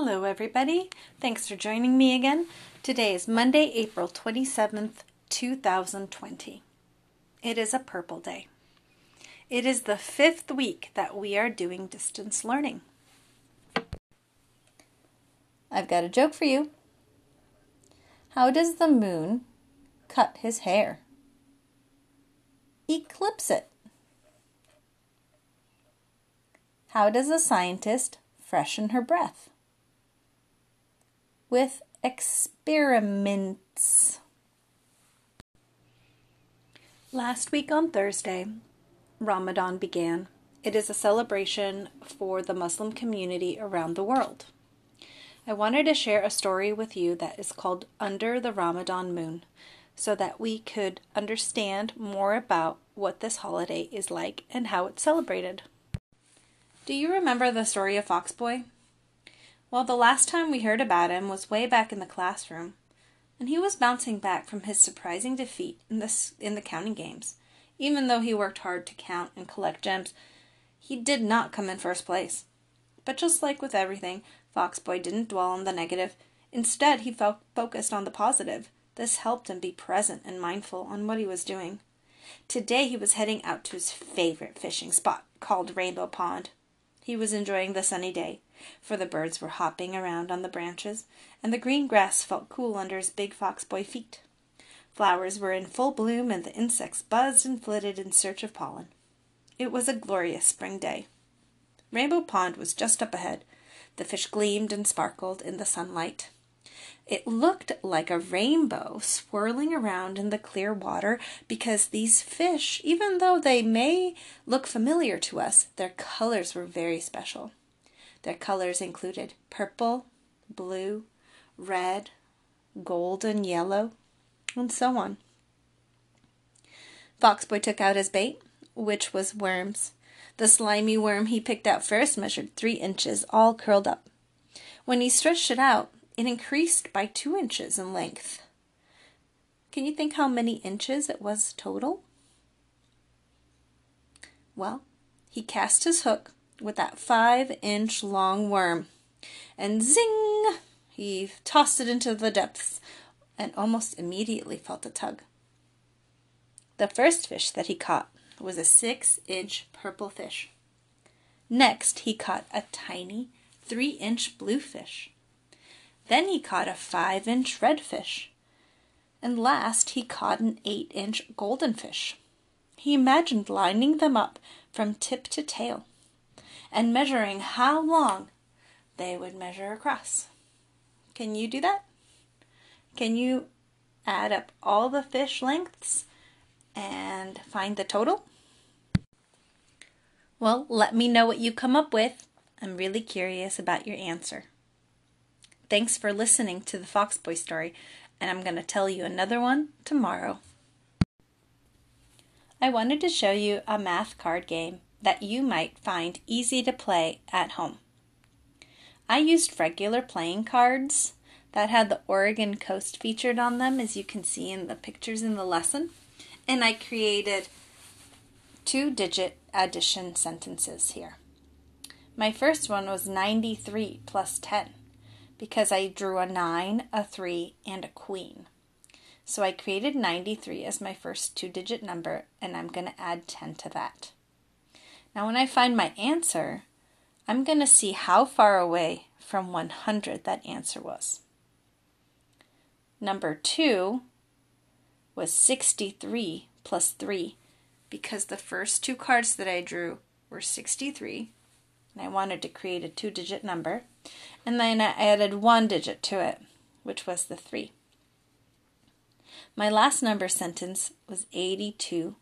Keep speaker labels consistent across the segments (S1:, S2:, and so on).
S1: Hello, everybody. Thanks for joining me again. Today is Monday, April 27th, 2020. It is a purple day. It is the fifth week that we are doing distance learning. I've got a joke for you. How does the moon cut his hair? Eclipse it. How does a scientist freshen her breath? With experiments. Last week on Thursday, Ramadan began. It is a celebration for the Muslim community around the world. I wanted to share a story with you that is called Under the Ramadan Moon so that we could understand more about what this holiday is like and how it's celebrated. Do you remember the story of Foxboy? Well, the last time we heard about him was way back in the classroom, and he was bouncing back from his surprising defeat in the, in the counting games. Even though he worked hard to count and collect gems, he did not come in first place. But just like with everything, Foxboy didn't dwell on the negative. Instead, he felt focused on the positive. This helped him be present and mindful on what he was doing. Today he was heading out to his favorite fishing spot, called Rainbow Pond. He was enjoying the sunny day, for the birds were hopping around on the branches, and the green grass felt cool under his big fox boy feet. Flowers were in full bloom, and the insects buzzed and flitted in search of pollen. It was a glorious spring day. Rainbow Pond was just up ahead. The fish gleamed and sparkled in the sunlight. It looked like a rainbow swirling around in the clear water because these fish, even though they may look familiar to us, their colors were very special. Their colors included purple, blue, red, golden yellow, and so on. Foxboy took out his bait, which was worms. The slimy worm he picked out first measured three inches, all curled up. When he stretched it out, it increased by two inches in length. Can you think how many inches it was total? Well, he cast his hook with that five inch long worm, and zing! He tossed it into the depths and almost immediately felt a tug. The first fish that he caught was a six inch purple fish. Next, he caught a tiny three inch blue fish. Then he caught a five inch redfish. And last he caught an eight inch goldenfish. He imagined lining them up from tip to tail and measuring how long they would measure across. Can you do that? Can you add up all the fish lengths and find the total? Well, let me know what you come up with. I'm really curious about your answer. Thanks for listening to the Foxboy story, and I'm going to tell you another one tomorrow. I wanted to show you a math card game that you might find easy to play at home. I used regular playing cards that had the Oregon coast featured on them, as you can see in the pictures in the lesson, and I created two digit addition sentences here. My first one was 93 plus 10 because I drew a 9, a 3, and a queen. So I created 93 as my first two digit number, and I'm going to add 10 to that. Now, when I find my answer, I'm going to see how far away from 100 that answer was. Number 2 was 63 plus 3 because the first two cards that I drew were 63 and I wanted to create a two digit number. And then I added one digit to it, which was the 3. My last number sentence was 82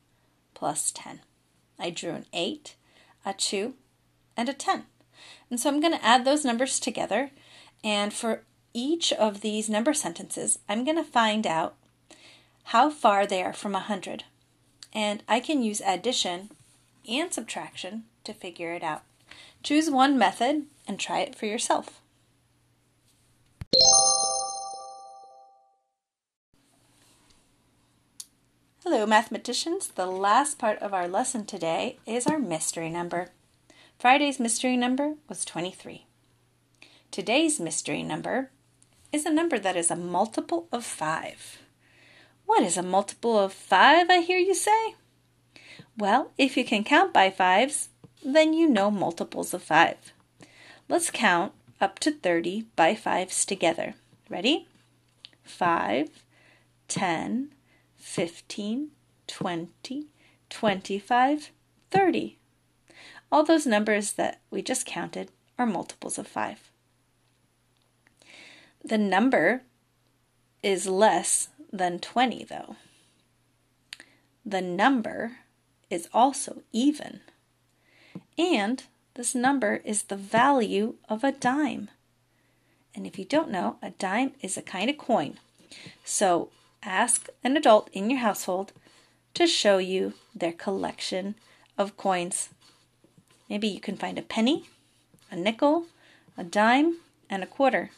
S1: plus 10. I drew an 8, a 2, and a 10. And so I'm going to add those numbers together. And for each of these number sentences, I'm going to find out how far they are from 100. And I can use addition and subtraction to figure it out. Choose one method and try it for yourself. Hello, mathematicians. The last part of our lesson today is our mystery number. Friday's mystery number was 23. Today's mystery number is a number that is a multiple of 5. What is a multiple of 5, I hear you say? Well, if you can count by fives, then you know multiples of 5. Let's count up to 30 by fives together. Ready? 5, 10, 15, 20, 25, 30. All those numbers that we just counted are multiples of 5. The number is less than 20, though. The number is also even. And this number is the value of a dime. And if you don't know, a dime is a kind of coin. So ask an adult in your household to show you their collection of coins. Maybe you can find a penny, a nickel, a dime, and a quarter.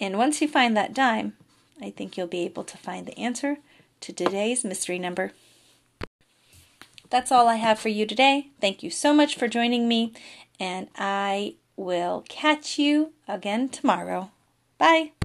S1: And once you find that dime, I think you'll be able to find the answer to today's mystery number. That's all I have for you today. Thank you so much for joining me, and I will catch you again tomorrow. Bye.